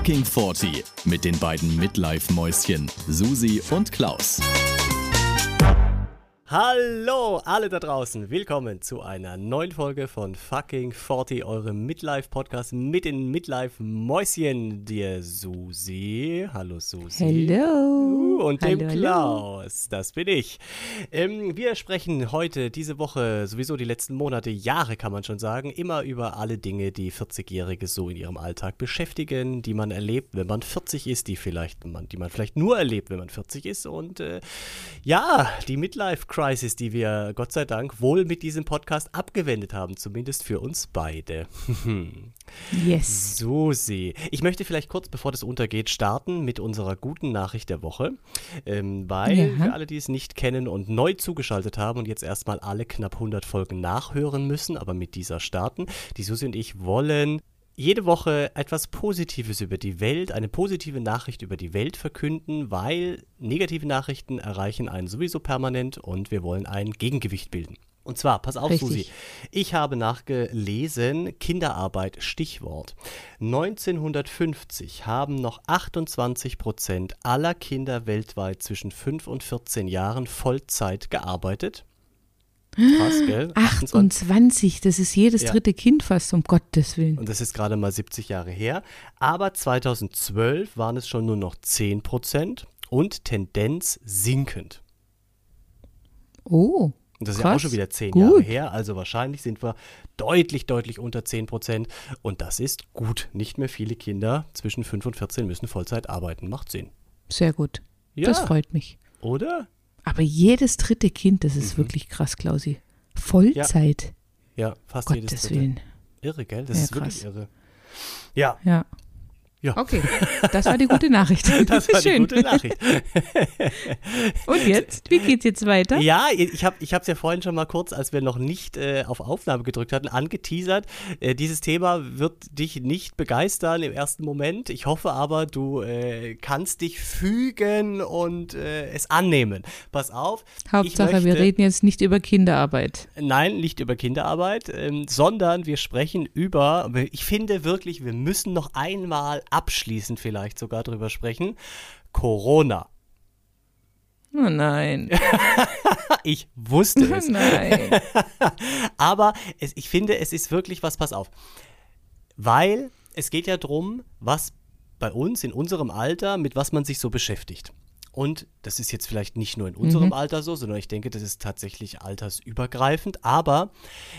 Fucking 40 mit den beiden Midlife-Mäuschen Susi und Klaus. Hallo alle da draußen, willkommen zu einer neuen Folge von Fucking 40, eurem Midlife-Podcast mit den Midlife-Mäuschen, dir Susi. Hallo Susi. Hello. Und hallo, dem Klaus, das bin ich. Ähm, wir sprechen heute, diese Woche, sowieso die letzten Monate, Jahre kann man schon sagen, immer über alle Dinge, die 40-Jährige so in ihrem Alltag beschäftigen, die man erlebt, wenn man 40 ist, die, vielleicht, die man vielleicht nur erlebt, wenn man 40 ist. Und äh, ja, die Midlife-Crisis Crisis, die wir Gott sei Dank wohl mit diesem Podcast abgewendet haben, zumindest für uns beide. yes. Susi. Ich möchte vielleicht kurz, bevor das untergeht, starten mit unserer guten Nachricht der Woche, ähm, weil ja. für alle, die es nicht kennen und neu zugeschaltet haben und jetzt erstmal alle knapp 100 Folgen nachhören müssen, aber mit dieser starten. Die Susi und ich wollen jede Woche etwas Positives über die Welt, eine positive Nachricht über die Welt verkünden, weil negative Nachrichten erreichen einen sowieso permanent und wir wollen ein Gegengewicht bilden. Und zwar, pass auf, Richtig. Susi, ich habe nachgelesen, Kinderarbeit, Stichwort. 1950 haben noch 28 Prozent aller Kinder weltweit zwischen 5 und 14 Jahren Vollzeit gearbeitet. Krass, gell? 28, das ist jedes ja. dritte Kind fast, um Gottes Willen. Und das ist gerade mal 70 Jahre her. Aber 2012 waren es schon nur noch 10 Prozent und Tendenz sinkend. Oh. Und das ist krass. ja auch schon wieder 10 gut. Jahre her. Also wahrscheinlich sind wir deutlich, deutlich unter 10 Prozent. Und das ist gut. Nicht mehr viele Kinder zwischen 5 und 14 müssen Vollzeit arbeiten. Macht Sinn. Sehr gut. Ja. Das freut mich. Oder? Aber jedes dritte Kind, das ist mhm. wirklich krass, Klausi. Vollzeit. Ja, ja fast Gottes jedes dritte. Willen. Irre, gell? Das ja, ist wirklich krass. irre. Ja. Ja. Ja. Okay, das war die gute Nachricht. Das war Schön. die gute Nachricht. Und jetzt? Wie geht's jetzt weiter? Ja, ich habe es ja vorhin schon mal kurz, als wir noch nicht äh, auf Aufnahme gedrückt hatten, angeteasert. Äh, dieses Thema wird dich nicht begeistern im ersten Moment. Ich hoffe aber, du äh, kannst dich fügen und äh, es annehmen. Pass auf. Hauptsache, möchte, wir reden jetzt nicht über Kinderarbeit. Nein, nicht über Kinderarbeit, ähm, sondern wir sprechen über, ich finde wirklich, wir müssen noch einmal abschließend vielleicht sogar drüber sprechen. Corona. Oh nein. ich wusste es. Oh nein. Aber es, ich finde, es ist wirklich was, pass auf. Weil es geht ja darum, was bei uns in unserem Alter, mit was man sich so beschäftigt. Und das ist jetzt vielleicht nicht nur in unserem mhm. Alter so, sondern ich denke, das ist tatsächlich altersübergreifend. Aber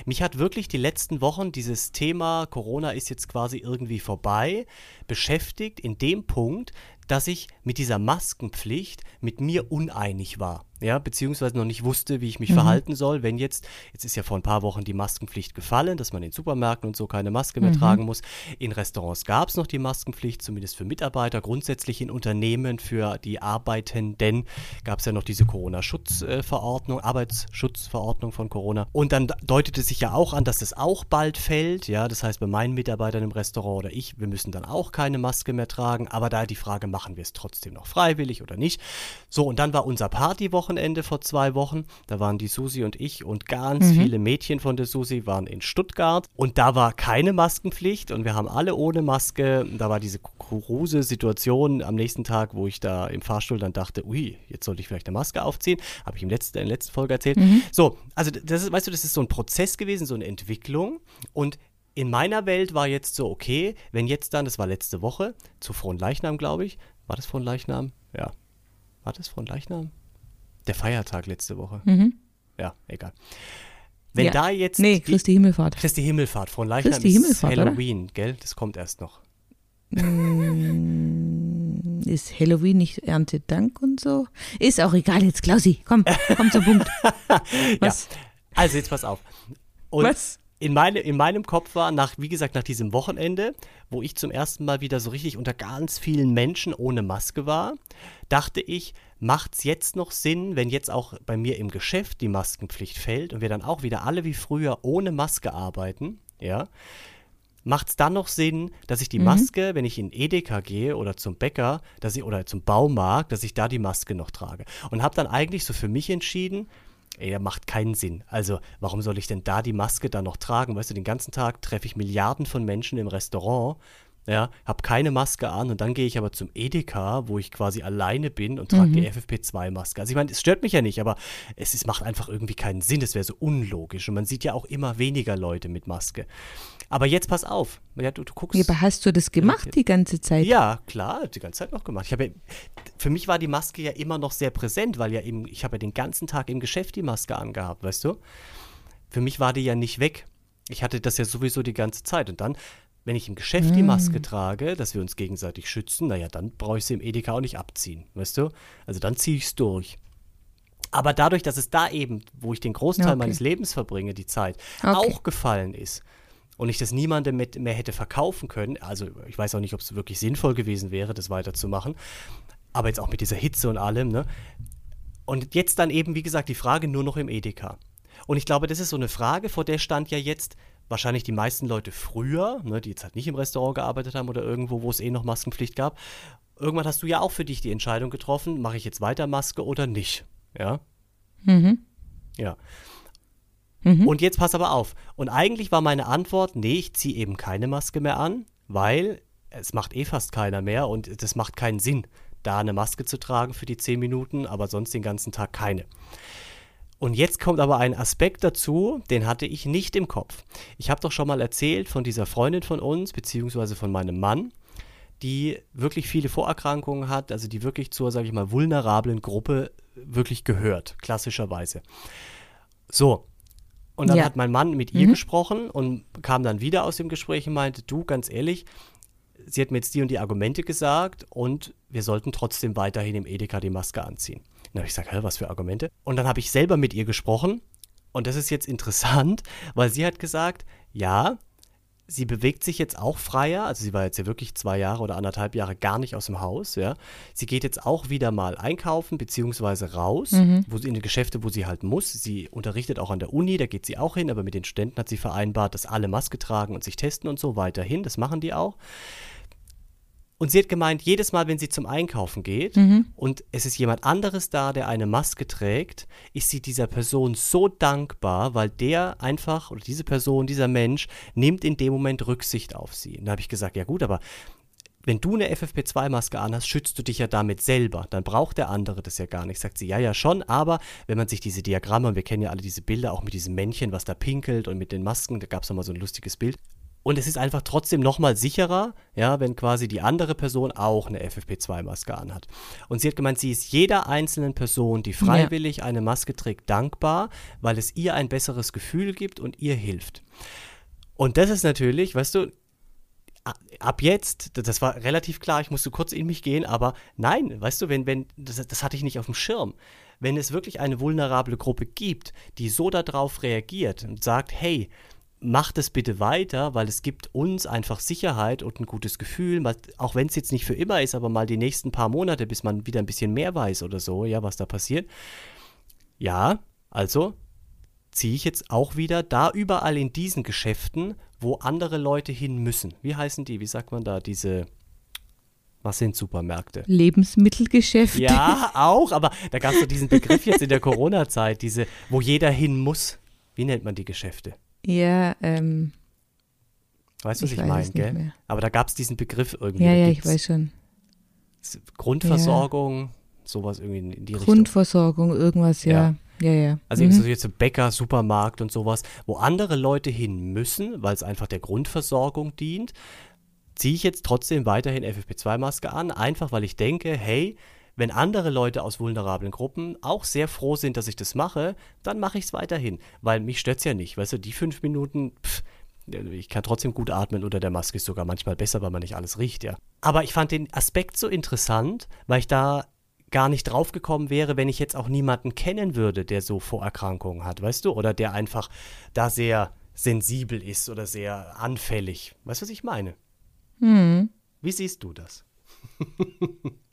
mich hat wirklich die letzten Wochen dieses Thema Corona ist jetzt quasi irgendwie vorbei beschäftigt in dem Punkt, dass ich mit dieser Maskenpflicht mit mir uneinig war ja, beziehungsweise noch nicht wusste, wie ich mich mhm. verhalten soll, wenn jetzt, jetzt ist ja vor ein paar Wochen die Maskenpflicht gefallen, dass man in Supermärkten und so keine Maske mehr mhm. tragen muss. In Restaurants gab es noch die Maskenpflicht, zumindest für Mitarbeiter, grundsätzlich in Unternehmen für die Arbeitenden gab es ja noch diese Corona-Schutzverordnung, Arbeitsschutzverordnung von Corona. Und dann deutete sich ja auch an, dass das auch bald fällt, ja, das heißt bei meinen Mitarbeitern im Restaurant oder ich, wir müssen dann auch keine Maske mehr tragen, aber da die Frage, machen wir es trotzdem noch freiwillig oder nicht? So, und dann war unser Partywoche Wochenende vor zwei Wochen. Da waren die Susi und ich und ganz mhm. viele Mädchen von der Susi waren in Stuttgart und da war keine Maskenpflicht und wir haben alle ohne Maske. Da war diese kurose Situation am nächsten Tag, wo ich da im Fahrstuhl dann dachte, ui, jetzt sollte ich vielleicht eine Maske aufziehen. Habe ich im letzten, in der letzten Folge erzählt. Mhm. So, also das ist, weißt du, das ist so ein Prozess gewesen, so eine Entwicklung und in meiner Welt war jetzt so, okay, wenn jetzt dann, das war letzte Woche, zu Frohen Leichnam, glaube ich. War das Frohen Leichnam? Ja. War das Frohen Leichnam? Der Feiertag letzte Woche. Mhm. Ja, egal. Wenn ja. da jetzt. Nee, Christi Himmelfahrt. Christi Himmelfahrt. Von Leichnam Christi Himmelfahrt, Halloween, oder? gell? Das kommt erst noch. Mm, ist Halloween nicht Erntedank und so? Ist auch egal jetzt, Klausi. Komm, komm zum Punkt. Was? Ja. Also jetzt pass auf. Und Was? In, meine, in meinem Kopf war, nach, wie gesagt, nach diesem Wochenende, wo ich zum ersten Mal wieder so richtig unter ganz vielen Menschen ohne Maske war, dachte ich, macht es jetzt noch Sinn, wenn jetzt auch bei mir im Geschäft die Maskenpflicht fällt und wir dann auch wieder alle wie früher ohne Maske arbeiten, ja, macht es dann noch Sinn, dass ich die mhm. Maske, wenn ich in Edeka gehe oder zum Bäcker dass ich, oder zum Baumarkt, dass ich da die Maske noch trage. Und habe dann eigentlich so für mich entschieden, ey, macht keinen Sinn. Also, warum soll ich denn da die Maske dann noch tragen? Weißt du, den ganzen Tag treffe ich Milliarden von Menschen im Restaurant ja, habe keine Maske an und dann gehe ich aber zum Edeka, wo ich quasi alleine bin und trage Mhm. die FFP2-Maske. Also ich meine, es stört mich ja nicht, aber es ist, macht einfach irgendwie keinen Sinn, es wäre so unlogisch und man sieht ja auch immer weniger Leute mit Maske. Aber jetzt pass auf, ja, du, du guckst. Ja, aber hast du das gemacht die ganze Zeit? Ja, klar, die ganze Zeit noch gemacht. Ich habe ja, für mich war die Maske ja immer noch sehr präsent, weil ja eben, ich habe ja den ganzen Tag im Geschäft die Maske angehabt, weißt du? Für mich war die ja nicht weg. Ich hatte das ja sowieso die ganze Zeit. Und dann, wenn ich im Geschäft die Maske trage, dass wir uns gegenseitig schützen, naja, dann brauche ich sie im Edeka auch nicht abziehen, weißt du? Also dann ziehe ich es durch. Aber dadurch, dass es da eben, wo ich den Großteil Okay. meines Lebens verbringe, die Zeit, Okay. auch gefallen ist und ich das niemandem mit mehr hätte verkaufen können, also ich weiß auch nicht, ob es wirklich sinnvoll gewesen wäre, das weiterzumachen, aber jetzt auch mit dieser Hitze und allem, ne? Und jetzt dann eben, wie gesagt, die Frage nur noch im Edeka. Und ich glaube, das ist so eine Frage, vor der stand ja jetzt wahrscheinlich die meisten Leute früher, ne, die jetzt halt nicht im Restaurant gearbeitet haben oder irgendwo, wo es eh noch Maskenpflicht gab. Irgendwann hast du ja auch für dich die Entscheidung getroffen, mache ich jetzt weiter Maske oder nicht. Ja. Ja. Und jetzt pass aber auf. Und eigentlich war meine Antwort, nee, ich ziehe eben keine Maske mehr an, weil es macht eh fast keiner mehr und das macht keinen Sinn, da eine Maske zu tragen für die 10 Minuten, aber sonst den ganzen Tag keine. Und jetzt kommt aber ein Aspekt dazu, den hatte ich nicht im Kopf. Ich habe doch schon mal erzählt von dieser Freundin von uns, beziehungsweise von meinem Mann, die wirklich viele Vorerkrankungen hat, also die wirklich zur, sage ich mal, vulnerablen Gruppe wirklich gehört, klassischerweise. So. Und dann Ja. hat mein Mann mit ihr gesprochen und kam dann wieder aus dem Gespräch und meinte, du, ganz ehrlich, sie hat mir jetzt die und die Argumente gesagt und wir sollten trotzdem weiterhin im Edeka die Maske anziehen. Dann habe ich gesagt, was für Argumente? Und dann habe ich selber mit ihr gesprochen und das ist jetzt interessant, weil sie hat gesagt, ja, sie bewegt sich jetzt auch freier, also sie war jetzt ja wirklich zwei Jahre oder anderthalb Jahre gar nicht aus dem Haus, ja. Sie geht jetzt auch wieder mal einkaufen, beziehungsweise raus, wo sie in die Geschäfte, wo sie halt muss. Sie unterrichtet auch an der Uni, da geht sie auch hin, aber mit den Studenten hat sie vereinbart, dass alle Maske tragen und sich testen und so weiterhin. Das machen die auch. Und sie hat gemeint, jedes Mal, wenn sie zum Einkaufen geht und es ist jemand anderes da, der eine Maske trägt, ist sie dieser Person so dankbar, weil der einfach oder diese Person, dieser Mensch nimmt in dem Moment Rücksicht auf sie. Und da habe ich gesagt, ja gut, aber wenn du eine FFP2-Maske anhast, schützt du dich ja damit selber. Dann braucht der andere das ja gar nicht. Sagt sie, ja, ja, schon, aber wenn man sich diese Diagramme, und wir kennen ja alle diese Bilder, auch mit diesem Männchen, was da pinkelt und mit den Masken, da gab es nochmal so ein lustiges Bild. Und es ist einfach trotzdem nochmal sicherer, ja, wenn quasi die andere Person auch eine FFP2-Maske anhat. Und sie hat gemeint, sie ist jeder einzelnen Person, die freiwillig eine Maske trägt, dankbar, weil es ihr ein besseres Gefühl gibt und ihr hilft. Und das ist natürlich, weißt du, ab jetzt, das war relativ klar, ich musste kurz in mich gehen, aber nein, weißt du, wenn, wenn, das, das hatte ich nicht auf dem Schirm. Wenn es wirklich eine vulnerable Gruppe gibt, die so darauf reagiert und sagt, hey, macht es bitte weiter, weil es gibt uns einfach Sicherheit und ein gutes Gefühl, auch wenn es jetzt nicht für immer ist, aber mal die nächsten paar Monate, bis man wieder ein bisschen mehr weiß oder so, ja, was da passiert. Ja, also ziehe ich jetzt auch wieder da überall in diesen Geschäften, wo andere Leute hin müssen. Wie heißen die? Wie sagt man da? Diese, was sind Supermärkte? Lebensmittelgeschäfte. Ja, auch, aber da gab es so diesen Begriff jetzt in der Corona-Zeit, diese, wo jeder hin muss. Wie nennt man die Geschäfte? Ja, ähm, Weißt du, was Ich ich, meine, gell? mehr. Aber da gab es diesen Begriff irgendwie. ja, ja, ich weiß schon. Grundversorgung, sowas irgendwie in, die Richtung. Grundversorgung, irgendwas, ja. Ja, ja. Also Mhm. so jetzt so Bäcker, Supermarkt und sowas, wo andere Leute hin müssen, weil es einfach der Grundversorgung dient, ziehe ich jetzt trotzdem weiterhin FFP2-Maske an, einfach weil ich denke, hey, wenn andere Leute aus vulnerablen Gruppen auch sehr froh sind, dass ich das mache, dann mache ich es weiterhin, weil mich stört es ja nicht. Weißt du, die fünf Minuten, pff, ich kann trotzdem gut atmen unter der Maske, ist sogar manchmal besser, weil man nicht alles riecht, ja. Aber ich fand den Aspekt so interessant, weil ich da gar nicht draufgekommen wäre, wenn ich jetzt auch niemanden kennen würde, der so Vorerkrankungen hat, weißt du? Oder der einfach da sehr sensibel ist oder sehr anfällig. Weißt du, was ich meine? Hm. Wie siehst du das?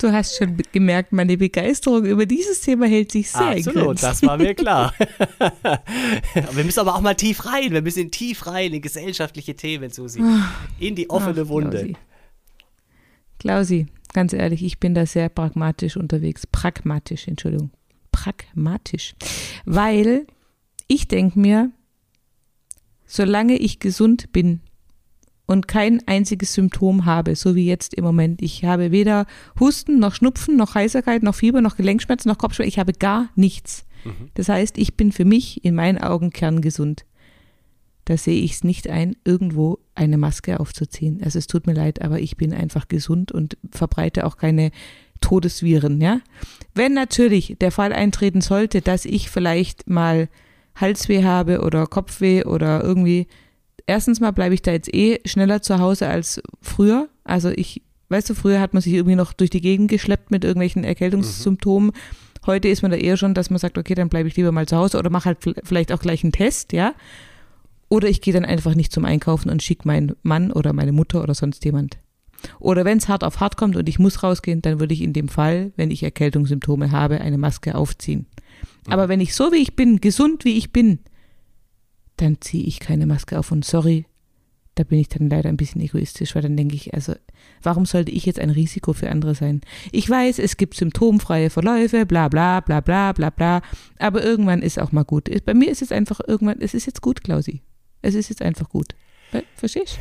Du hast schon gemerkt, meine Begeisterung über dieses Thema hält sich sehr Absolut, Grenzen. das war mir klar. Wir müssen aber auch mal tief rein. Wir müssen tief rein in gesellschaftliche Themen, Susi. In die offene Ach, Wunde. Klausi. Klausi, ganz ehrlich, ich bin da sehr pragmatisch unterwegs. Pragmatisch, Entschuldigung. Pragmatisch. Weil ich denke mir, solange ich gesund bin und kein einziges Symptom habe, so wie jetzt im Moment. Ich habe weder Husten, noch Schnupfen, noch Heiserkeit, noch Fieber, noch Gelenkschmerzen, noch Kopfschmerzen. Ich habe gar nichts. Das heißt, ich bin für mich in meinen Augen kerngesund. Da sehe ich es nicht ein, irgendwo eine Maske aufzuziehen. Also es tut mir leid, aber ich bin einfach gesund und verbreite auch keine Todesviren, ja. Wenn natürlich der Fall eintreten sollte, dass ich vielleicht mal Halsweh habe oder Kopfweh oder irgendwie, erstens mal bleibe ich da jetzt eh schneller zu Hause als früher. Also ich, weißt du, früher hat man sich irgendwie noch durch die Gegend geschleppt mit irgendwelchen Erkältungssymptomen. Heute ist man da eher schon, dass man sagt, okay, dann bleibe ich lieber mal zu Hause oder mache halt vielleicht auch gleich einen Test, ja. Oder ich gehe dann einfach nicht zum Einkaufen und schicke meinen Mann oder meine Mutter oder sonst jemand. Oder wenn es hart auf hart kommt und ich muss rausgehen, dann würde ich in dem Fall, wenn ich Erkältungssymptome habe, eine Maske aufziehen. Aber wenn ich so wie ich bin, gesund wie ich bin, dann ziehe ich keine Maske auf. Und sorry, da bin ich dann leider ein bisschen egoistisch, weil dann denke ich, also warum sollte ich jetzt ein Risiko für andere sein? Ich weiß, es gibt symptomfreie Verläufe, bla bla bla bla bla bla, aber irgendwann ist auch mal gut. Bei mir ist es einfach irgendwann, es ist jetzt gut, Klausi. Es ist jetzt einfach gut. Verstehst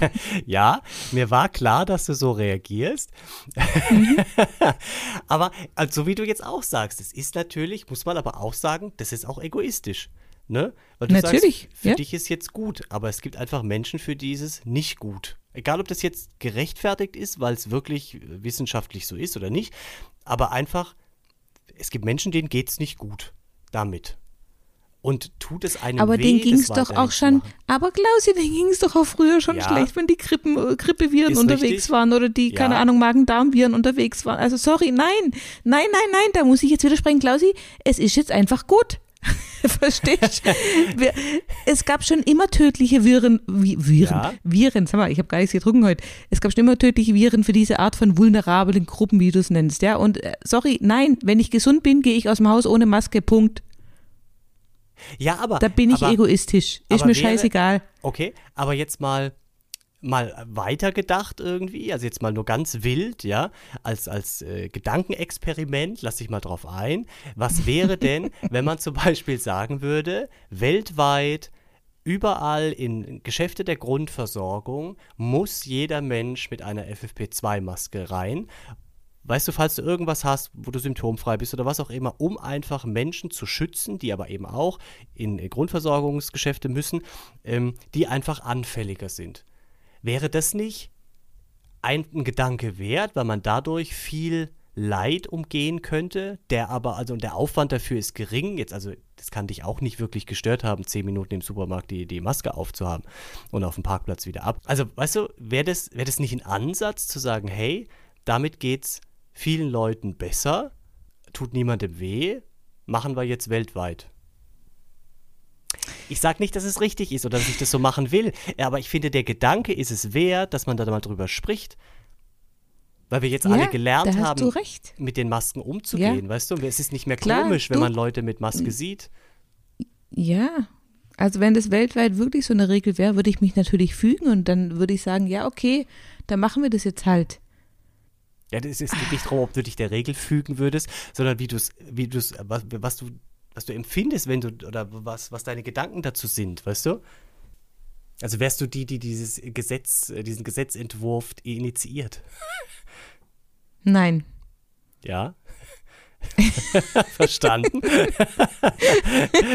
Ja, mir war klar, dass du so reagierst. aber also, so wie du jetzt auch sagst, es ist natürlich, muss man aber auch sagen, das ist auch egoistisch. Ne? Weil du Natürlich, sagst, für ja. dich ist jetzt gut, aber es gibt einfach Menschen, für die ist es nicht gut. Egal, ob das jetzt gerechtfertigt ist, weil es wirklich wissenschaftlich so ist oder nicht, aber einfach, es gibt Menschen, denen geht es nicht gut damit. Und tut es einem Aber weh, denen ging es doch auch schon, aber Klausi, denen ging es doch auch früher schon Ja. schlecht, wenn die Grippen, äh, Grippeviren Ist unterwegs richtig. waren oder die, Ja. keine Ahnung, Magen-Darm-Viren unterwegs waren. Also sorry, nein, nein, nein, nein, da muss ich jetzt widersprechen, Klausi, es ist jetzt einfach gut. Verstehst du? Es gab schon immer tödliche Viren, Vi- Viren, Ja. Viren, sag mal, ich habe gar nichts getrunken heute. Es gab schon immer tödliche Viren für diese Art von vulnerablen Gruppen, wie du es nennst, ja. Und äh, sorry, nein, wenn ich gesund bin, gehe ich aus dem Haus ohne Maske, Punkt. Ja, aber. Da bin ich aber, egoistisch. Ist mir wäre- scheißegal. Okay, aber jetzt mal mal weitergedacht irgendwie, also jetzt mal nur ganz wild, ja, als, als äh, Gedankenexperiment, lass dich mal drauf ein. Was wäre denn, wenn man zum Beispiel sagen würde, weltweit, überall in Geschäfte der Grundversorgung muss jeder Mensch mit einer FFP2-Maske rein Weißt du, falls du irgendwas hast, wo du symptomfrei bist oder was auch immer, um einfach Menschen zu schützen, die aber eben auch in äh, Grundversorgungsgeschäfte müssen, ähm, die einfach anfälliger sind. Wäre das nicht ein, ein Gedanke wert, weil man dadurch viel Leid umgehen könnte, der aber, also der Aufwand dafür ist gering. Jetzt, also, das kann dich auch nicht wirklich gestört haben, zehn Minuten im Supermarkt die, die Maske aufzuhaben und auf dem Parkplatz wieder ab. Also, weißt du, wäre das, wär das nicht ein Ansatz zu sagen, hey, damit geht's vielen Leuten besser, tut niemandem weh, machen wir jetzt weltweit. Ich sage nicht, dass es richtig ist oder dass ich das so machen will, aber ich finde, der Gedanke ist es wert, dass man da mal drüber spricht. Weil wir jetzt alle Ja, gelernt da hast haben, mit den Masken umzugehen, weißt du? Es ist nicht mehr Klar, komisch, wenn man Leute mit Maske sieht. Ja, also wenn das weltweit wirklich so eine Regel wäre, würde ich mich natürlich fügen und dann würde ich sagen, ja, okay, dann machen wir das jetzt halt. Ja, es geht nicht darum, ob du dich der Regel fügen würdest, sondern wie du es, wie du es, was, was du, was du empfindest, wenn du, oder was, was deine Gedanken dazu sind, weißt du? Also wärst du die, die dieses Gesetz, diesen Gesetzentwurf initiiert. Nein. Ja? Verstanden?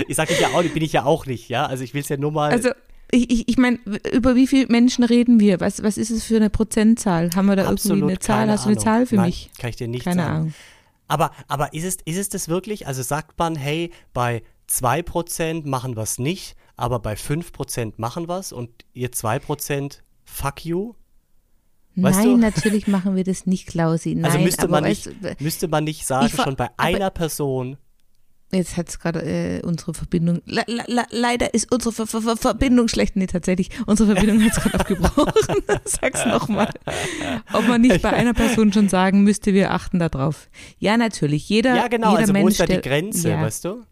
ich sage ja auch, bin ich ja auch nicht, ja? Also ich will es ja nur mal. Also ich, ich, ich meine, über wie viele Menschen reden wir? Was, was ist es für eine Prozentzahl? Haben wir da irgendwie absolut eine Zahl? Hast du eine Ahnung. Zahl für Nein, mich? Kann ich dir nicht Keine sagen. Ahnung. Aber, aber ist, es, ist es das wirklich? Also sagt man, hey, bei 2% machen wir es nicht, aber bei 5% machen wir es und ihr 2% fuck you? Weißt Nein, du? natürlich machen wir das nicht, Klausi. Nein, Also müsste, man nicht, weißt du, müsste man nicht sagen, schon bei einer Person, Jetzt hat es gerade äh, unsere Verbindung. Le le le leider ist unsere Ver Ver Ver Verbindung schlecht. Nee, tatsächlich. Unsere Verbindung hat es gerade abgebrochen. Sag's nochmal. Ob man nicht bei einer Person schon sagen müsste, wir achten darauf. Ja, natürlich. Jeder, ja genau, jeder also Mensch, wo ist da die der- Grenze, ja. weißt du?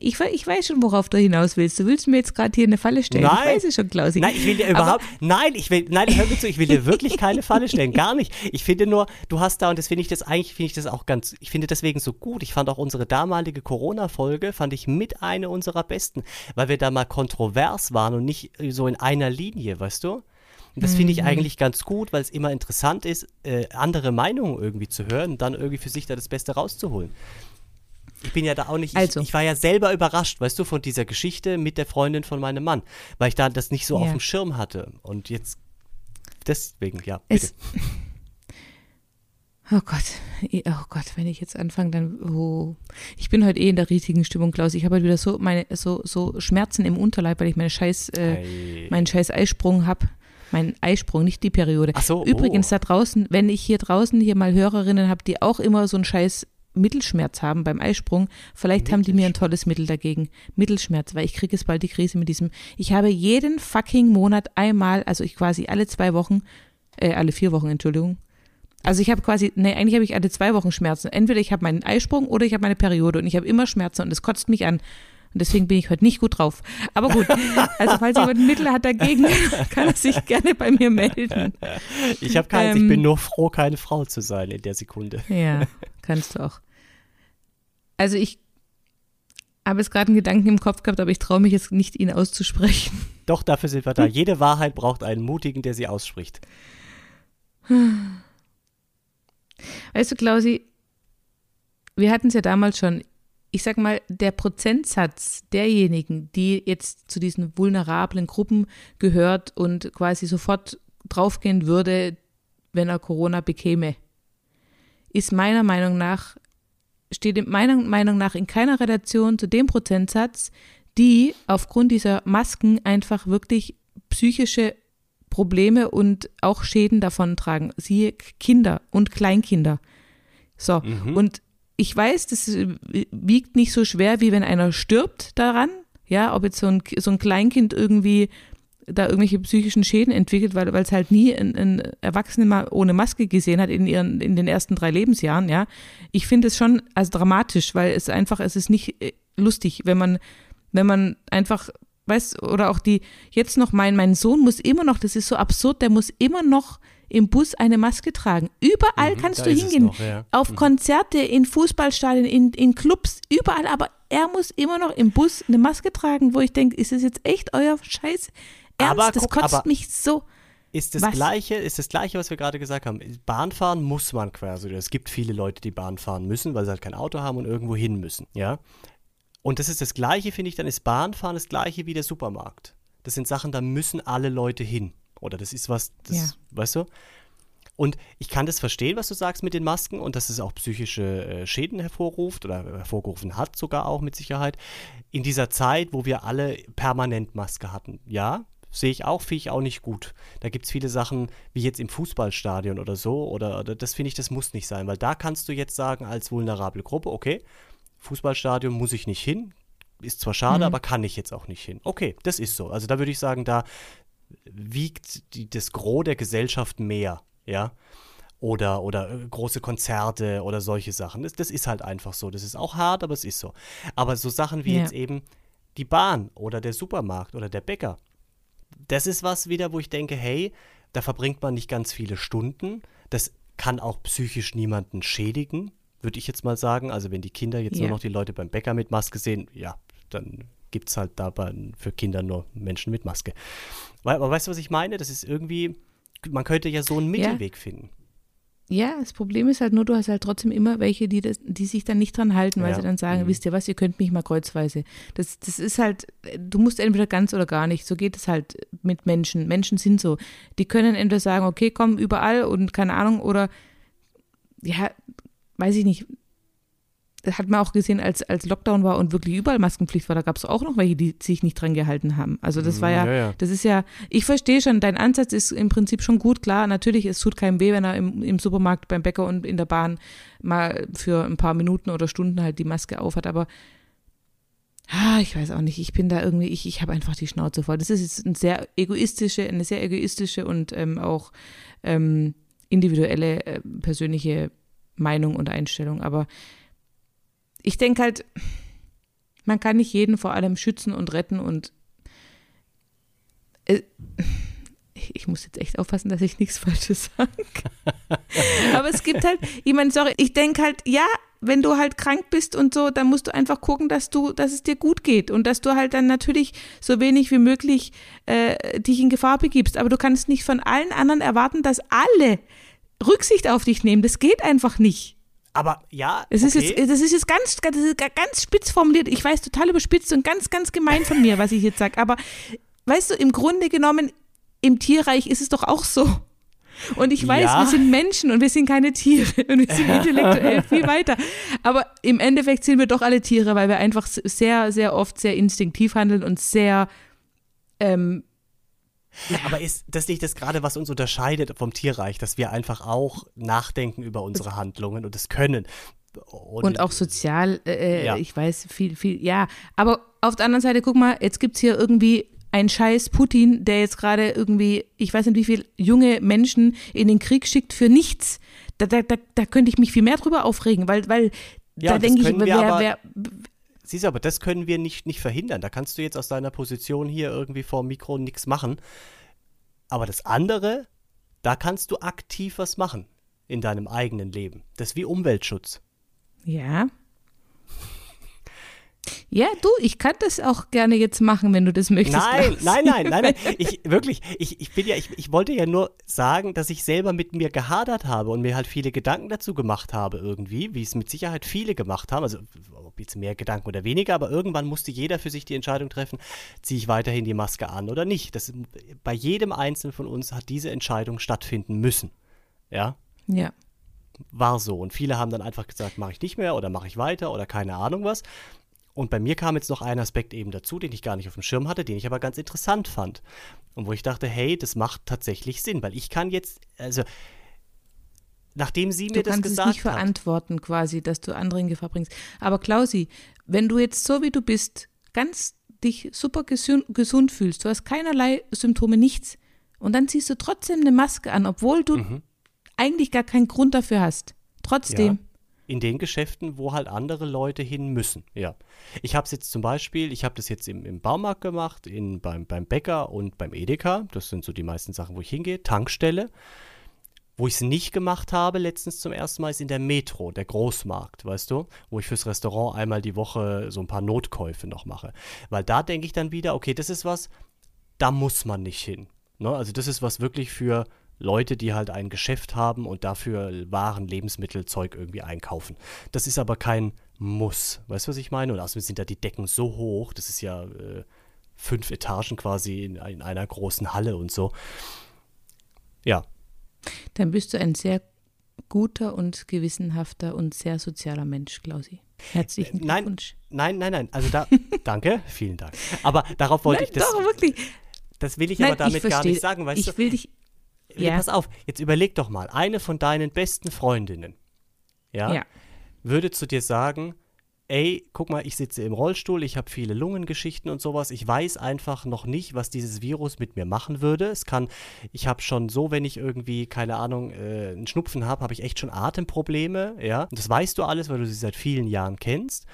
Ich, ich weiß schon, worauf du hinaus willst. Du willst mir jetzt gerade hier eine Falle stellen. Nein. Ich weiß es schon, Klausi. Nein, ich will dir überhaupt, nein, ich will, nein, hör mir zu, ich will dir wirklich keine Falle stellen, gar nicht. Ich finde nur, du hast da, und das finde ich das eigentlich, finde ich das auch ganz, ich finde deswegen so gut. Ich fand auch unsere damalige Corona-Folge, fand ich mit eine unserer besten, weil wir da mal kontrovers waren und nicht so in einer Linie, weißt du? Das finde ich Mhm. eigentlich ganz gut, weil es immer interessant ist, äh, andere Meinungen irgendwie zu hören und dann irgendwie für sich da das Beste rauszuholen. Ich bin ja da auch nicht, ich, Also. ich war ja selber überrascht, weißt du, von dieser Geschichte mit der Freundin von meinem Mann, weil ich da das nicht so auf Ja. dem Schirm hatte. Und jetzt, deswegen, ja, bitte. Es, oh Gott, oh Gott, wenn ich jetzt anfange, dann, oh. Ich bin heute eh in der richtigen Stimmung, Klaus. Ich habe heute wieder so meine, so, so Schmerzen im Unterleib, weil ich meine scheiß, äh, Ei. meinen scheiß Eisprung habe. Mein Eisprung, nicht die Periode. Ach so, Übrigens oh. da draußen, wenn ich hier draußen hier mal Hörerinnen habe, die auch immer so einen scheiß Mittelschmerz haben beim Eisprung, vielleicht haben die mir ein tolles Mittel dagegen. Mittelschmerz, weil ich kriege jetzt bald die Krise mit diesem. Ich habe jeden fucking Monat einmal, also ich quasi alle zwei Wochen, äh, alle vier Wochen, Entschuldigung. Also ich habe quasi, nee, eigentlich habe ich alle zwei Wochen Schmerzen. Entweder ich habe meinen Eisprung oder ich habe meine Periode und ich habe immer Schmerzen und das kotzt mich an. Und deswegen bin ich heute nicht gut drauf. Aber gut, also falls jemand ein Mittel hat dagegen, kann er sich gerne bei mir melden. Ich habe keins, ich ähm, bin nur froh, keine Frau zu sein in der Sekunde. Ja, kannst du auch. Also ich habe jetzt gerade einen Gedanken im Kopf gehabt, aber ich traue mich jetzt nicht, ihn auszusprechen. Doch, dafür sind wir da. Jede Wahrheit braucht einen Mutigen, der sie ausspricht. Weißt du, Klausi, wir hatten es ja damals schon. Ich sag mal, der Prozentsatz derjenigen, die jetzt zu diesen vulnerablen Gruppen gehört und quasi sofort draufgehen würde, wenn er Corona bekäme, ist meiner Meinung nach, steht in meiner Meinung nach in keiner Relation zu dem Prozentsatz, die aufgrund dieser Masken einfach wirklich psychische Probleme und auch Schäden davontragen. Siehe Kinder und Kleinkinder. So, und ich weiß, das wiegt nicht so schwer, wie wenn einer stirbt daran. Ja, ob jetzt so ein, so ein Kleinkind irgendwie da irgendwelche psychischen Schäden entwickelt, weil es halt nie einen, einen Erwachsenen mal ohne Maske gesehen hat in ihren in den ersten drei Lebensjahren, ja. Ich finde es schon als dramatisch, weil es einfach es ist nicht äh, lustig, wenn man wenn man einfach weiß oder auch die jetzt noch mein mein Sohn muss immer noch, das ist so absurd, der muss immer noch im Bus eine Maske tragen. Überall Mhm, kannst du es hingehen. noch, ja. Auf Konzerte, in Fußballstadien, in, in Clubs, überall, aber er muss immer noch im Bus eine Maske tragen, wo ich denke, ist das jetzt echt euer Scheiß Ernst? Aber das guck, kotzt aber- mich so. Ist das Was? gleiche, ist das gleiche, was wir gerade gesagt haben. Bahnfahren muss man quasi. Es gibt viele Leute, die Bahn fahren müssen, weil sie halt kein Auto haben und irgendwo hin müssen, ja. Und das ist das gleiche, finde ich, dann ist Bahnfahren das gleiche wie der Supermarkt. Das sind Sachen, da müssen alle Leute hin. Oder das ist was, das, Ja. weißt du? Und ich kann das verstehen, was du sagst mit den Masken und dass es auch psychische äh, Schäden hervorruft oder hervorgerufen hat sogar auch mit Sicherheit. In dieser Zeit, wo wir alle permanent Maske hatten. Ja, sehe ich auch, finde ich auch nicht gut. Da gibt es viele Sachen, wie jetzt im Fußballstadion oder so, oder, oder das finde ich, das muss nicht sein, weil da kannst du jetzt sagen, als vulnerable Gruppe, okay, Fußballstadion muss ich nicht hin, ist zwar schade, aber kann ich jetzt auch nicht hin. Okay, das ist so. Also da würde ich sagen, da wiegt die, das Gros der Gesellschaft mehr, ja. Oder, oder äh, große Konzerte oder solche Sachen. Das, das ist halt einfach so. Das ist auch hart, aber es ist so. Aber so Sachen wie Ja. jetzt eben die Bahn oder der Supermarkt oder der Bäcker, das ist was wieder, wo ich denke, hey, da verbringt man nicht ganz viele Stunden. Das kann auch psychisch niemanden schädigen, würde ich jetzt mal sagen. Also wenn die Kinder jetzt nur Ja. noch die Leute beim Bäcker mit Maske sehen, ja, dann gibt es halt da für Kinder nur Menschen mit Maske. Aber weißt du, was ich meine? Das ist irgendwie, man könnte ja so einen Mittelweg finden. Ja, das Problem ist halt nur, du hast halt trotzdem immer welche, die, das, die sich dann nicht dran halten, weil Ja. sie dann sagen, Mhm. wisst ihr was, ihr könnt mich mal kreuzweise. Das, das ist halt, du musst entweder ganz oder gar nicht. So geht es halt mit Menschen. Menschen sind so. Die können entweder sagen, okay, komm überall und keine Ahnung, oder ja, weiß ich nicht. Das hat man auch gesehen, als, als Lockdown war und wirklich überall Maskenpflicht war, da gab es auch noch welche, die sich nicht dran gehalten haben. Also das war ja, Ja, ja. das ist ja, ich verstehe schon, dein Ansatz ist im Prinzip schon gut, klar, natürlich, es tut keinem weh, wenn er im, im Supermarkt, beim Bäcker und in der Bahn mal für ein paar Minuten oder Stunden halt die Maske aufhat, aber ah, ich weiß auch nicht, ich bin da irgendwie, ich, ich habe einfach die Schnauze voll. Das ist jetzt eine sehr egoistische, eine sehr egoistische und ähm, auch ähm, individuelle, äh, persönliche Meinung und Einstellung, aber ich denke halt, Man kann nicht jeden vor allem schützen und retten und äh, ich muss jetzt echt aufpassen, dass ich nichts Falsches sage. Aber es gibt halt, ich meine, sorry, ich denke halt, ja, wenn du halt krank bist und so, dann musst du einfach gucken, dass du, dass es dir gut geht und dass du halt dann natürlich so wenig wie möglich äh, dich in Gefahr begibst. Aber du kannst nicht von allen anderen erwarten, dass alle Rücksicht auf dich nehmen. Das geht einfach nicht. Aber ja, Es ist okay. jetzt, das ist jetzt ganz, das ist ganz spitz formuliert. Ich weiß, total überspitzt und ganz, ganz gemein von mir, was ich jetzt sage. Aber weißt du, im Grunde genommen, im Tierreich ist es doch auch so. Und ich weiß, Ja. wir sind Menschen und wir sind keine Tiere und wir sind intellektuell viel weiter. Aber im Endeffekt sind wir doch alle Tiere, weil wir einfach sehr, sehr oft sehr instinktiv handeln und sehr, ähm, Aber ist das nicht das gerade, was uns unterscheidet vom Tierreich, dass wir einfach auch nachdenken über unsere Handlungen und es können? und auch sozial, äh, Ja. ich weiß, viel, viel, ja. Aber auf der anderen Seite, guck mal, jetzt gibt es hier irgendwie einen scheiß Putin, der jetzt gerade irgendwie, ich weiß nicht, wie viele junge Menschen in den Krieg schickt für nichts. Da, da, da, da könnte ich mich viel mehr drüber aufregen, weil, weil Ja, da das denke ich, wer, wer, Siehst du, aber das können wir nicht, nicht verhindern. Da kannst du jetzt aus deiner Position hier irgendwie vor dem Mikro nichts machen. Aber das andere, da kannst du aktiv was machen in deinem eigenen Leben. Das ist wie Umweltschutz. ja. Ja, du, ich kann das auch gerne jetzt machen, wenn du das möchtest. Nein, nein, nein, nein, nein. Ich wirklich, ich, ich bin ja, ich, ich wollte ja nur sagen, dass ich selber mit mir gehadert habe und mir halt viele Gedanken dazu gemacht habe irgendwie, wie es mit Sicherheit viele gemacht haben. Also ob jetzt mehr Gedanken oder weniger, aber irgendwann musste jeder für sich die Entscheidung treffen, ziehe ich weiterhin die Maske an oder nicht. Das, bei jedem Einzelnen von uns hat diese Entscheidung stattfinden müssen. Ja, Ja. war so. Und viele haben dann einfach gesagt, mache ich nicht mehr oder mache ich weiter oder keine Ahnung was. Und bei mir kam jetzt noch ein Aspekt eben dazu, den ich gar nicht auf dem Schirm hatte, den ich aber ganz interessant fand. Und wo ich dachte, hey, das macht tatsächlich Sinn, weil ich kann jetzt, also, nachdem sie Du mir das kannst es gesagt nicht hat. verantworten quasi, dass du andere in Gefahr bringst. Aber Klausi, wenn du jetzt so wie du bist, ganz dich super gesund, gesund fühlst, du hast keinerlei Symptome, nichts, und dann ziehst du trotzdem eine Maske an, obwohl du Mhm. eigentlich gar keinen Grund dafür hast. Trotzdem. In den Geschäften, wo halt andere Leute hin müssen, ja. Ich habe es jetzt zum Beispiel, ich habe das jetzt im, im Baumarkt gemacht, in, beim, beim Bäcker und beim Edeka. Das sind so die meisten Sachen, wo ich hingehe. Tankstelle. Wo ich es nicht gemacht habe, letztens zum ersten Mal, ist in der Metro, der Großmarkt, weißt du? Wo ich fürs Restaurant einmal die Woche so ein paar Notkäufe noch mache. Weil da denke ich dann wieder, okay, das ist was, da muss man nicht hin. Ne? Also das ist was wirklich für Leute, die halt ein Geschäft haben und dafür Waren, Lebensmittel, Zeug irgendwie einkaufen. Das ist aber kein Muss. Weißt du, was ich meine? Und außerdem sind da die Decken so hoch, das ist ja äh, fünf Etagen quasi in, in einer großen Halle und so. Ja, Dann bist du ein sehr guter und gewissenhafter und sehr sozialer Mensch, Klausi. Herzlichen Äh, nein, Glückwunsch. nein, nein, nein. Also da, danke, vielen Dank. Aber darauf wollte Nein, ich das. doch, wirklich. Das will ich Nein, aber damit gar verstehe. nicht sagen, weißt ich du? will dich. Ja. Pass auf, jetzt überleg doch mal, eine von deinen besten Freundinnen, ja, Ja. würde zu dir sagen, ey, guck mal, ich sitze im Rollstuhl, ich habe viele Lungengeschichten und sowas, ich weiß einfach noch nicht, was dieses Virus mit mir machen würde. Es kann, ich habe schon so, wenn ich irgendwie, keine Ahnung, äh, einen Schnupfen habe, habe ich echt schon Atemprobleme, ja. Und das weißt du alles, weil du sie seit vielen Jahren kennst.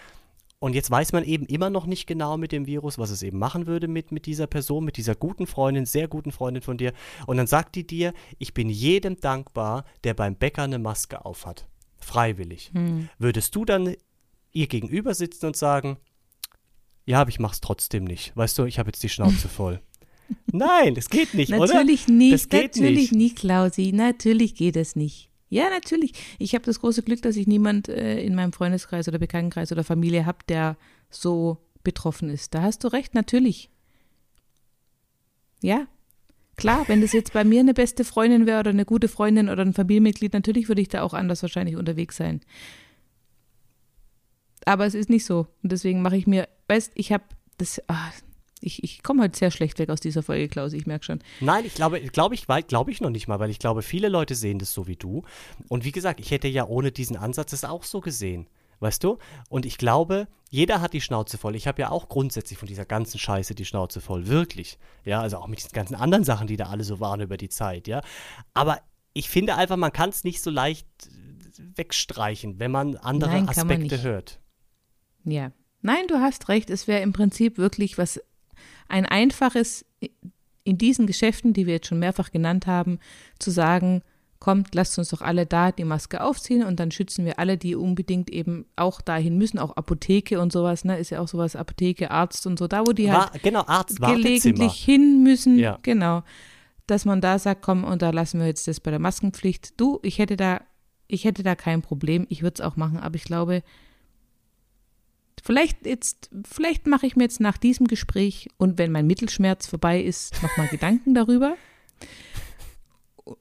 Und jetzt weiß man eben immer noch nicht genau mit dem Virus, was es eben machen würde mit, mit dieser Person, mit dieser guten Freundin, sehr guten Freundin von dir. Und dann sagt die dir, ich bin jedem dankbar, der beim Bäcker eine Maske aufhat. Freiwillig. Würdest du dann ihr gegenüber sitzen und sagen, ja, aber ich mach's trotzdem nicht. Weißt du, ich habe jetzt die Schnauze voll. Nein, das geht nicht, oder? Natürlich nicht, Das geht natürlich nicht. nicht, Klausi. Natürlich geht es nicht. Ja, natürlich. Ich habe das große Glück, dass ich niemand äh, in meinem Freundeskreis oder Bekanntenkreis oder Familie habe, der so betroffen ist. Da hast du recht, natürlich. Ja, klar, wenn das jetzt bei mir eine beste Freundin wäre oder eine gute Freundin oder ein Familienmitglied, natürlich würde ich da auch anders wahrscheinlich unterwegs sein. Aber es ist nicht so. Und deswegen mache ich mir, weißt, ich habe das, ah, ich, ich komme heute sehr schlecht weg aus dieser Folge, Klausi, ich merke schon. Nein, ich glaube, glaube ich, glaube ich noch nicht mal, weil ich glaube, viele Leute sehen das so wie du. Und wie gesagt, ich hätte ja ohne diesen Ansatz es auch so gesehen. Weißt du? Und ich glaube, jeder hat die Schnauze voll. Ich habe ja auch grundsätzlich von dieser ganzen Scheiße die Schnauze voll. Wirklich. Ja, also auch mit diesen ganzen anderen Sachen, die da alle so waren über die Zeit, ja. Aber ich finde einfach, man kann es nicht so leicht äh, wegstreichen, wenn man andere Nein, man Aspekte nicht. hört. Ja. Nein, du hast recht. Es wäre im Prinzip wirklich was ein einfaches in diesen Geschäften, die wir jetzt schon mehrfach genannt haben, zu sagen, kommt, lasst uns doch alle da die Maske aufziehen und dann schützen wir alle, die unbedingt eben auch dahin müssen, auch Apotheke und sowas, ne, ist ja auch sowas, Apotheke, Arzt und so, da wo die halt War, genau, Arzt, gelegentlich hin müssen, Ja. genau, dass man da sagt, komm, und da lassen wir jetzt das bei der Maskenpflicht. Du, ich hätte da, ich hätte da kein Problem, ich würde es auch machen, aber ich glaube, vielleicht jetzt, vielleicht mache ich mir jetzt nach diesem Gespräch und wenn mein Mittelschmerz vorbei ist, nochmal Gedanken darüber.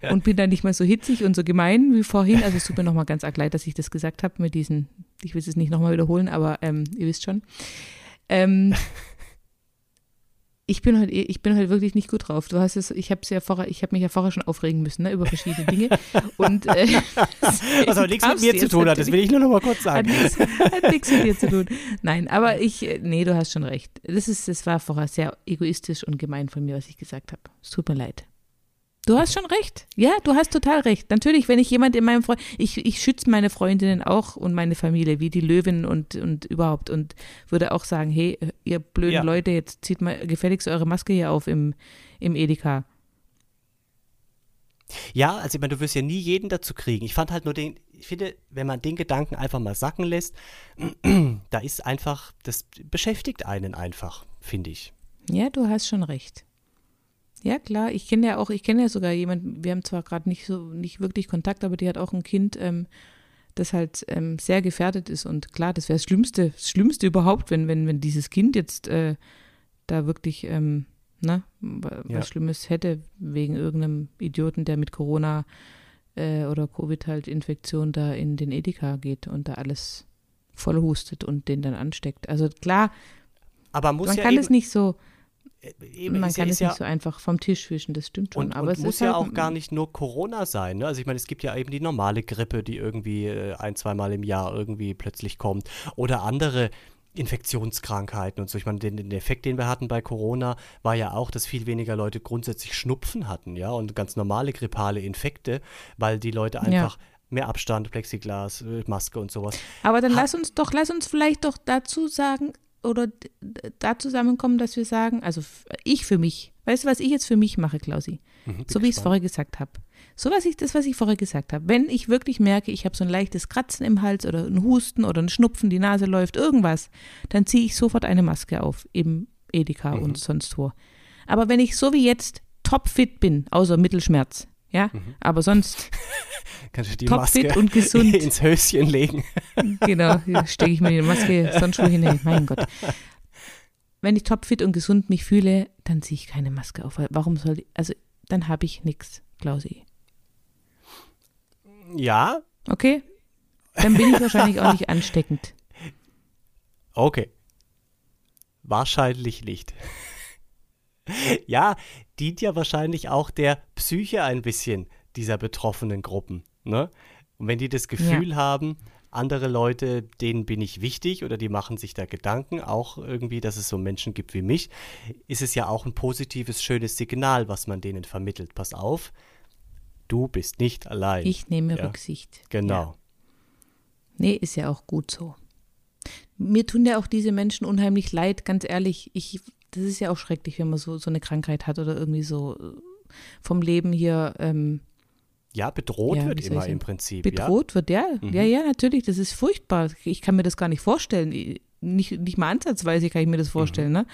Ja. Und bin dann nicht mehr so hitzig und so gemein wie vorhin. Also es tut mir nochmal ganz arg leid, dass ich das gesagt habe mit diesen, ich will es nicht nochmal wiederholen, aber ähm, ihr wisst schon. Ähm, ich bin heute, ich bin heute wirklich nicht gut drauf. Du hast es, ich habe ja vorher, ich habe mich ja vorher schon aufregen müssen, ne, über verschiedene Dinge. Und äh, Was aber nichts mit mir zu tun hat, das will ich nur noch mal kurz sagen. hat nichts mit dir zu tun. Nein, aber ich, äh, nee, du hast schon recht. Das ist, das war vorher sehr egoistisch und gemein von mir, was ich gesagt habe. Es tut mir leid. Du hast schon recht. Ja, du hast total recht. Natürlich, wenn ich jemand in meinem Freund, ich, ich schütze meine Freundinnen auch und meine Familie, wie die Löwen und, und überhaupt und würde auch sagen, hey, ihr blöden Ja. Leute, jetzt zieht mal gefälligst eure Maske hier auf im, im Edeka. Ja, also ich meine, du wirst ja nie jeden dazu kriegen. Ich fand halt nur den, ich finde, wenn man den Gedanken einfach mal sacken lässt, da ist einfach, das beschäftigt einen einfach, finde ich. Ja, du hast schon recht. Ja, klar, ich kenne ja auch, ich kenne ja sogar jemanden, wir haben zwar gerade nicht so, nicht wirklich Kontakt, aber die hat auch ein Kind, ähm, das halt ähm, sehr gefährdet ist. Und klar, das wäre das Schlimmste, das Schlimmste überhaupt, wenn, wenn, wenn dieses Kind jetzt äh, da wirklich, ähm, ne, wa- was Ja. Schlimmes hätte, wegen irgendeinem Idioten, der mit Corona äh, oder Covid halt Infektion da in den Edeka geht und da alles voll hustet und den dann ansteckt. Also klar, Aber man ja kann es nicht so, eben man ist ja- kann ist es ja, nicht so einfach vom Tisch wischen, das stimmt schon. Und, aber und es muss ist ja halt, auch gar nicht nur Corona sein. Ne? Also ich meine, es gibt ja eben die normale Grippe, die irgendwie äh, ein, zweimal im Jahr irgendwie plötzlich kommt. Oder andere Infektionskrankheiten und so. Ich meine, den, den Effekt, den wir hatten bei Corona, war ja auch, dass viel weniger Leute grundsätzlich Schnupfen hatten, ja, und ganz normale grippale Infekte, weil die Leute einfach mehr Abstand, Plexiglas, äh, Maske und sowas. Aber dann Ha- lass uns doch, lass uns vielleicht doch dazu sagen oder da zusammenkommen, dass wir sagen, also ich für mich, weißt du, was ich jetzt für mich mache, Klausi? Mhm, So wie ich es vorher gesagt habe. So was ich, das, was ich vorher gesagt habe. Wenn ich wirklich merke, ich habe so ein leichtes Kratzen im Hals oder ein Husten oder ein Schnupfen, die Nase läuft, irgendwas, dann ziehe ich sofort eine Maske auf im Edeka Mhm. und sonst wo. Aber wenn ich so wie jetzt topfit bin, außer Mittelschmerz, ja, Mhm. aber sonst Kannst du die topfit Maske und gesund. ins Höschen legen. Genau, stecke ich mir die Maske sonst wo hin. Mein Gott. Wenn ich topfit und gesund mich fühle, dann ziehe ich keine Maske auf. Warum soll ich, also dann habe ich nichts, Klausi. Ja, Okay? Dann bin ich wahrscheinlich auch nicht ansteckend. Okay. Wahrscheinlich nicht. ja, dient ja wahrscheinlich auch der Psyche ein bisschen dieser betroffenen Gruppen. Ne? Und wenn die das Gefühl haben, andere Leute, denen bin ich wichtig oder die machen sich da Gedanken, auch irgendwie, dass es so Menschen gibt wie mich, ist es ja auch ein positives, schönes Signal, was man denen vermittelt. Pass auf, du bist nicht allein. Ich nehme Ja. Rücksicht. genau. Ja. Nee, ist ja auch gut so. Mir tun ja auch diese Menschen unheimlich leid, ganz ehrlich. Ich, das ist ja auch schrecklich, wenn man so, so eine Krankheit hat oder irgendwie so äh, vom Leben hier ähm, Ja, bedroht Ja, wird immer im? Prinzip. ja. bedroht wird. Ja, Mhm. ja, ja, natürlich. Das ist furchtbar. Ich kann mir das gar nicht vorstellen. Nicht, nicht mal ansatzweise kann ich mir das vorstellen. Ne?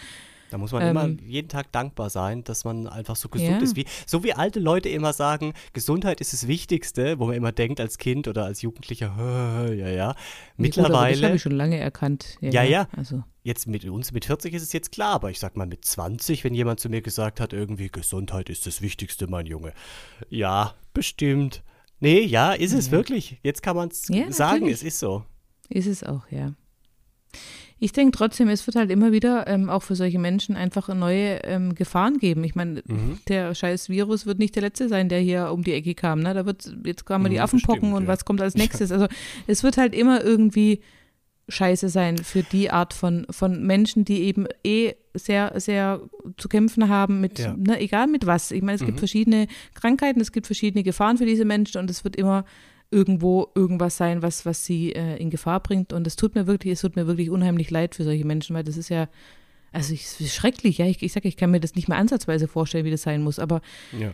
Da muss man Ähm, immer jeden Tag dankbar sein, dass man einfach so gesund Ja. ist. Wie, so wie alte Leute immer sagen, Gesundheit ist das Wichtigste, wo man immer denkt als Kind oder als Jugendlicher, ja, ja. Ja, aber das Mittlerweile, habe ich schon lange erkannt. Ja, ja. Also, jetzt mit uns mit 40 ist es jetzt klar, aber ich sag mal mit 20, wenn jemand zu mir gesagt hat, irgendwie Gesundheit ist das Wichtigste, mein Junge. Ja, bestimmt. Nee, ja, ist es wirklich. Jetzt kann man es Ja, sagen, natürlich. es ist so. ist es auch, ja. Ich denke trotzdem, es wird halt immer wieder ähm, auch für solche Menschen einfach neue ähm, Gefahren geben. Ich meine, Mhm. der scheiß Virus wird nicht der letzte sein, der hier um die Ecke kam. Ne? Da wird, jetzt kamen die Mhm, Affenpocken bestimmt, und ja. was kommt als nächstes. Also es wird halt immer irgendwie scheiße sein für die Art von, von Menschen, die eben eh sehr, sehr zu kämpfen haben mit, Ja. ne, egal mit was. Ich meine, es gibt Mhm. verschiedene Krankheiten, es gibt verschiedene Gefahren für diese Menschen und es wird immer irgendwo irgendwas sein, was, was sie äh, in Gefahr bringt. Und es tut mir wirklich, es tut mir wirklich unheimlich leid für solche Menschen, weil das ist ja, also ich, ist schrecklich, ja. Ich, ich sage, ich kann mir das nicht mehr ansatzweise vorstellen, wie das sein muss. Aber Ja.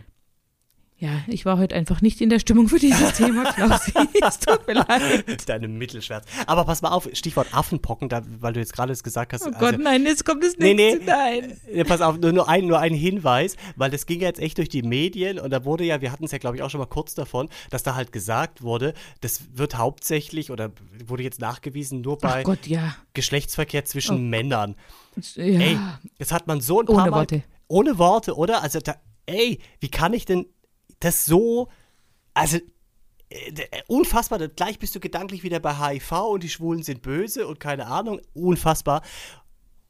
Ja, ich war heute einfach nicht in der Stimmung für dieses Thema, Klausi. es tut mir leid. Deine Mittelschmerz. Aber pass mal auf, Stichwort Affenpocken, da, weil du jetzt gerade das gesagt hast. Oh Gott, nein, jetzt kommt es Nee, nicht. nee. Nein. Ja, pass auf, nur, nur, ein, nur ein Hinweis, weil das ging ja jetzt echt durch die Medien und da wurde ja, wir hatten es ja glaube ich auch schon mal kurz davon, dass da halt gesagt wurde, das wird hauptsächlich oder wurde jetzt nachgewiesen nur bei Gott, ja. Geschlechtsverkehr zwischen Oh. Männern. Ja. Ey, das hat man so ein paar Ohne Mal, Worte. Ohne Worte, oder? Also da, ey, wie kann ich denn das so, also äh, äh, unfassbar, gleich bist du gedanklich wieder bei HIV und die Schwulen sind böse und keine Ahnung, unfassbar.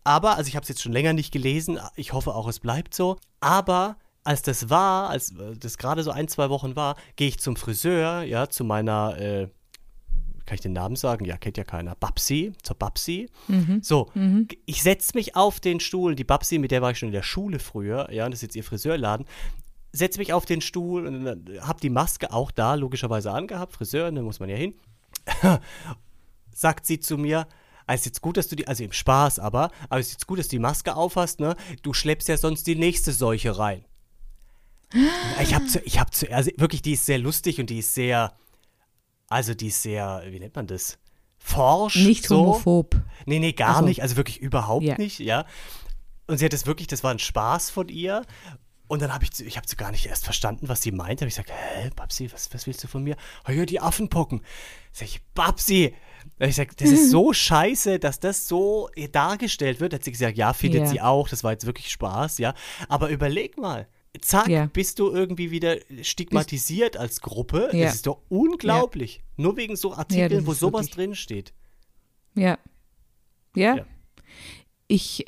Aber, also ich habe es jetzt schon länger nicht gelesen, ich hoffe auch, es bleibt so. Aber als das war, als äh, das gerade so ein, zwei Wochen war, gehe ich zum Friseur, ja, zu meiner, äh, kann ich den Namen sagen? Ja, kennt ja keiner. Babsi, zur Babsi. So, ich setze mich auf den Stuhl. Die Babsi, mit der war ich schon in der Schule früher, ja, und das ist jetzt ihr Friseurladen. Setze mich auf den Stuhl und dann hab die Maske auch da logischerweise angehabt. Friseur, da muss man ja hin. Sagt sie zu mir, "Ah, ist jetzt gut, dass du die, also im Spaß aber, aber ist jetzt gut, dass du die Maske aufhast, ne? Du schleppst ja sonst die nächste Seuche rein. Ich habe zu, ich habe zu, also wirklich, die ist sehr lustig und die ist sehr, also die ist sehr, wie nennt man das? Forsch. Nicht so. homophob. Nee, nee, gar Ach so. nicht. Also wirklich überhaupt Ja. nicht, ja. Und sie hat das wirklich, das war ein Spaß von ihr. Und dann habe ich, ich habe so gar nicht erst verstanden, was sie meinte. Habe ich gesagt, hä, Babsi, was, was willst du von mir? Oh ja, die Affenpocken. Sag ich, Babsi. Hab ich gesagt, das ist so scheiße, dass das so dargestellt wird. Da hat sie gesagt, ja, findet Ja. sie auch. Das war jetzt wirklich Spaß, ja. Aber überleg mal. Zack, Ja. bist du irgendwie wieder stigmatisiert als Gruppe. Ja. Das ist doch unglaublich. Nur wegen so Artikeln, wo sowas wirklich- drin steht. Ja. ja. Ja. Ich.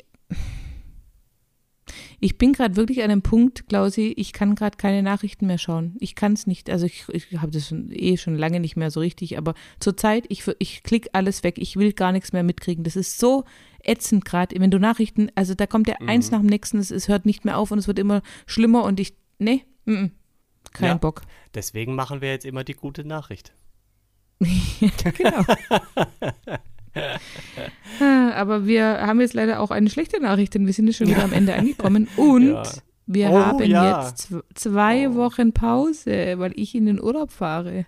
Ich bin gerade wirklich an einem Punkt, Klausi, ich kann gerade keine Nachrichten mehr schauen. Ich kann es nicht. Also ich, ich habe das schon, eh schon lange nicht mehr so richtig, aber zurzeit, ich, ich klick alles weg. Ich will gar nichts mehr mitkriegen. Das ist so ätzend gerade, wenn du Nachrichten, also da kommt ja Mhm. eins nach dem nächsten, es, es hört nicht mehr auf und es wird immer schlimmer und ich, nee, mm, kein Ja. Bock. Deswegen machen wir jetzt immer die gute Nachricht. Genau. Ah, Aber wir haben jetzt leider auch eine schlechte Nachricht, denn wir sind jetzt schon wieder am Ende angekommen. Und Ja. wir Oh, haben ja. jetzt zw- zwei Wochen Pause, weil ich in den Urlaub fahre.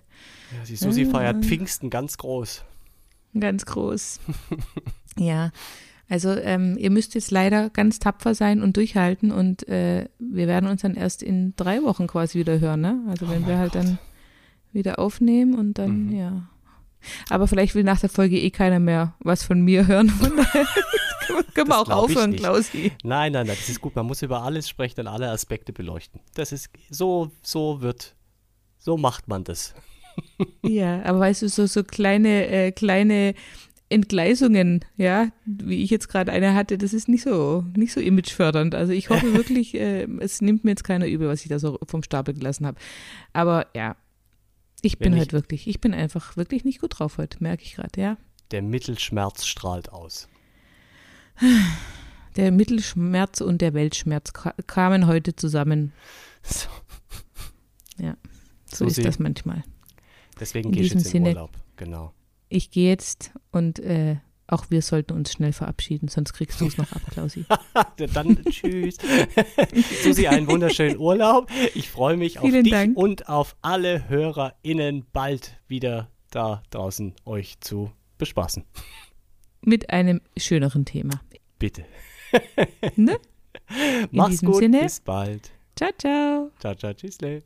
Ja, die Susi Ah. feiert Pfingsten ganz groß. Ganz groß. ja. Also ähm, ihr müsst jetzt leider ganz tapfer sein und durchhalten und äh, wir werden uns dann erst in drei Wochen quasi wieder hören, ne? Also wenn Oh wir halt Gott. dann wieder aufnehmen und dann, Mhm. ja. Aber vielleicht will nach der Folge eh keiner mehr was von mir hören. Können wir auch aufhören. Klausi. Nein, nein, nein, das ist gut. Man muss über alles sprechen und alle Aspekte beleuchten. Das ist so, so wird, so macht man das. Ja, aber weißt du, so, so kleine, äh, kleine Entgleisungen, ja, wie ich jetzt gerade eine hatte, das ist nicht so, nicht so imagefördernd. Also ich hoffe wirklich, äh, es nimmt mir jetzt keiner übel, was ich da so vom Stapel gelassen habe. Aber ja, ich bin halt ich- wirklich, ich bin einfach wirklich nicht gut drauf heute, merke ich gerade, ja. Der Mittelschmerz strahlt aus. Der Mittelschmerz und der Weltschmerz ka- kamen heute zusammen. So, So Susi. ist das manchmal. deswegen In gehe ich diesem jetzt in Sinne. Urlaub. Genau. Ich gehe jetzt und äh, auch wir sollten uns schnell verabschieden, sonst kriegst du es noch ab, Klausi. Dann tschüss. Susi, einen wunderschönen Urlaub. Ich freue mich auf Vielen dich Dank. und auf alle HörerInnen bald wieder da draußen euch zu bespaßen. Mit einem schöneren Thema. Bitte. Ne? Mach's diesem gut. Sinne. Bis bald. Ciao, ciao. Ciao, ciao. Tschüssle.